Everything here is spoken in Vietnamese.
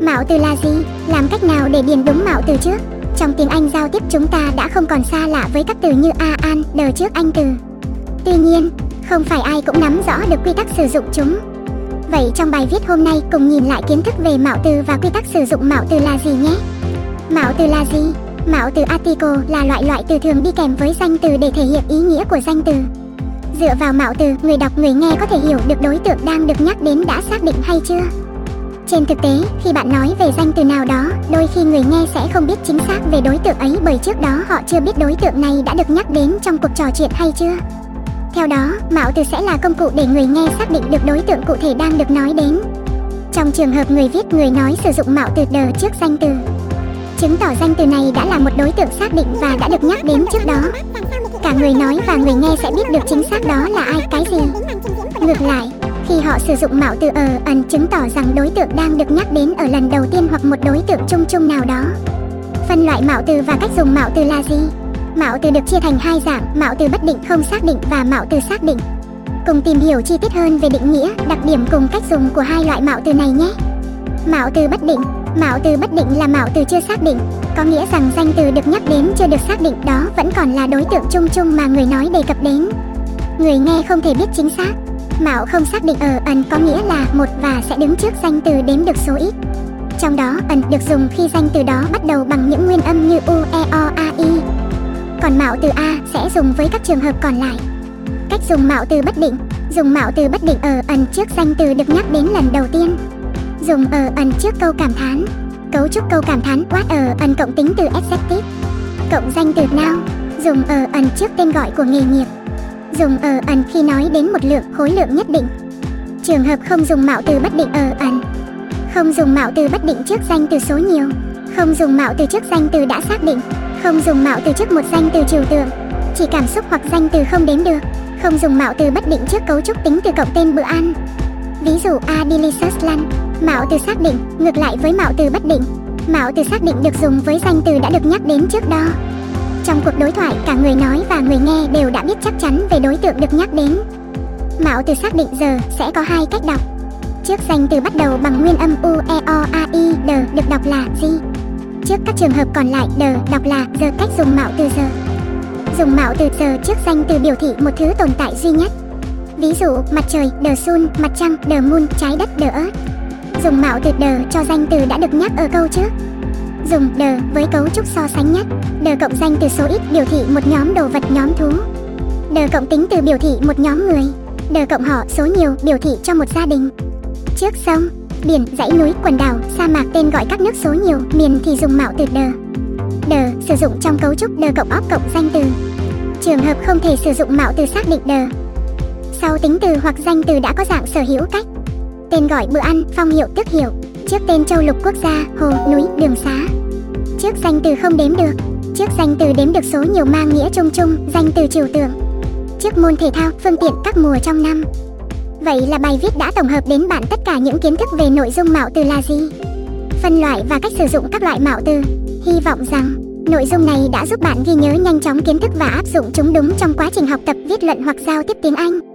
Mạo từ là gì? Làm cách nào để điền đúng mạo từ trước? Trong tiếng Anh giao tiếp chúng ta đã không còn xa lạ với các từ như a, an, đờ trước anh từ. Tuy nhiên, không phải ai cũng nắm rõ được quy tắc sử dụng chúng. Vậy trong bài viết hôm nay cùng nhìn lại kiến thức về mạo từ và quy tắc sử dụng mạo từ là gì nhé. Mạo từ là gì? Mạo từ article là loại loại từ thường đi kèm với danh từ để thể hiện ý nghĩa của danh từ. Dựa vào mạo từ, người đọc người nghe có thể hiểu được đối tượng đang được nhắc đến đã xác định hay chưa. Trên thực tế, khi bạn nói về danh từ nào đó, đôi khi người nghe sẽ không biết chính xác về đối tượng ấy bởi trước đó họ chưa biết đối tượng này đã được nhắc đến trong cuộc trò chuyện hay chưa. Theo đó, mạo từ sẽ là công cụ để người nghe xác định được đối tượng cụ thể đang được nói đến. Trong trường hợp người viết người nói sử dụng mạo từ đờ trước danh từ, chứng tỏ danh từ này đã là một đối tượng xác định và đã được nhắc đến trước đó. Cả người nói và người nghe sẽ biết được chính xác đó là ai cái gì. Ngược lại, họ sử dụng mạo từ ở ờ, ẩn chứng tỏ rằng đối tượng đang được nhắc đến ở lần đầu tiên hoặc một đối tượng chung chung nào đó. Phân loại mạo từ và cách dùng mạo từ là gì? Mạo từ được chia thành hai dạng, mạo từ bất định không xác định và mạo từ xác định. Cùng tìm hiểu chi tiết hơn về định nghĩa, đặc điểm cùng cách dùng của hai loại mạo từ này nhé. Mạo từ bất định Mạo từ bất định là mạo từ chưa xác định, có nghĩa rằng danh từ được nhắc đến chưa được xác định đó vẫn còn là đối tượng chung chung mà người nói đề cập đến. Người nghe không thể biết chính xác. Mạo không xác định ở ẩn có nghĩa là một và sẽ đứng trước danh từ đếm được số ít. Trong đó ẩn được dùng khi danh từ đó bắt đầu bằng những nguyên âm như u, e, o, a, i. Còn mạo từ a sẽ dùng với các trường hợp còn lại. Cách dùng mạo từ bất định Dùng mạo từ bất định ở ẩn trước danh từ được nhắc đến lần đầu tiên Dùng ở ẩn trước câu cảm thán Cấu trúc câu cảm thán what ở ẩn cộng tính từ adjective Cộng danh từ now Dùng ở ẩn trước tên gọi của nghề nghiệp Dùng ờ ở ẩn khi nói đến một lượng khối lượng nhất định. Trường hợp không dùng mạo từ bất định ờ ở ẩn Không dùng mạo từ bất định trước danh từ số nhiều. Không dùng mạo từ trước danh từ đã xác định. Không dùng mạo từ trước một danh từ trừu tượng. Chỉ cảm xúc hoặc danh từ không đếm được. Không dùng mạo từ bất định trước cấu trúc tính từ cộng tên bữa ăn. Ví dụ a delicious lunch Mạo từ xác định, ngược lại với mạo từ bất định. Mạo từ xác định được dùng với danh từ đã được nhắc đến trước đó. Trong cuộc đối thoại, cả người nói và người nghe đều đã biết chắc chắn về đối tượng được nhắc đến. Mạo từ xác định giờ sẽ có hai cách đọc. Trước danh từ bắt đầu bằng nguyên âm u, e, o, a, i, d được đọc là gì. Trước các trường hợp còn lại d đọc là giờ cách dùng mạo từ giờ. Dùng mạo từ giờ trước danh từ biểu thị một thứ tồn tại duy nhất. Ví dụ, mặt trời, the sun, mặt trăng, the moon, trái đất, the earth. Dùng mạo từ the cho danh từ đã được nhắc ở câu trước. Dùng đờ với cấu trúc so sánh nhất. Đờ cộng danh từ số ít biểu thị một nhóm đồ vật nhóm thú. Đờ cộng tính từ biểu thị một nhóm người. Đờ cộng họ số nhiều biểu thị cho một gia đình. Trước sông, biển, dãy núi, quần đảo, sa mạc tên gọi các nước số nhiều, miền thì dùng mạo từ đờ. Đờ sử dụng trong cấu trúc đờ cộng óp cộng danh từ. Trường hợp không thể sử dụng mạo từ xác định đờ. Sau tính từ hoặc danh từ đã có dạng sở hữu cách Tên gọi bữa ăn, phong hiệu tước hiệu Trước tên châu lục quốc gia, hồ, núi, đường xá. Trước danh từ không đếm được Trước danh từ đếm được số nhiều mang nghĩa chung chung, danh từ trừu tượng. Trước môn thể thao, phương tiện các mùa trong năm. Vậy là bài viết đã tổng hợp đến bạn tất cả những kiến thức về nội dung mạo từ là gì? Phân loại và cách sử dụng các loại mạo từ. Hy vọng rằng nội dung này đã giúp bạn ghi nhớ nhanh chóng kiến thức và áp dụng chúng đúng trong quá trình học tập viết luận hoặc giao tiếp tiếng Anh.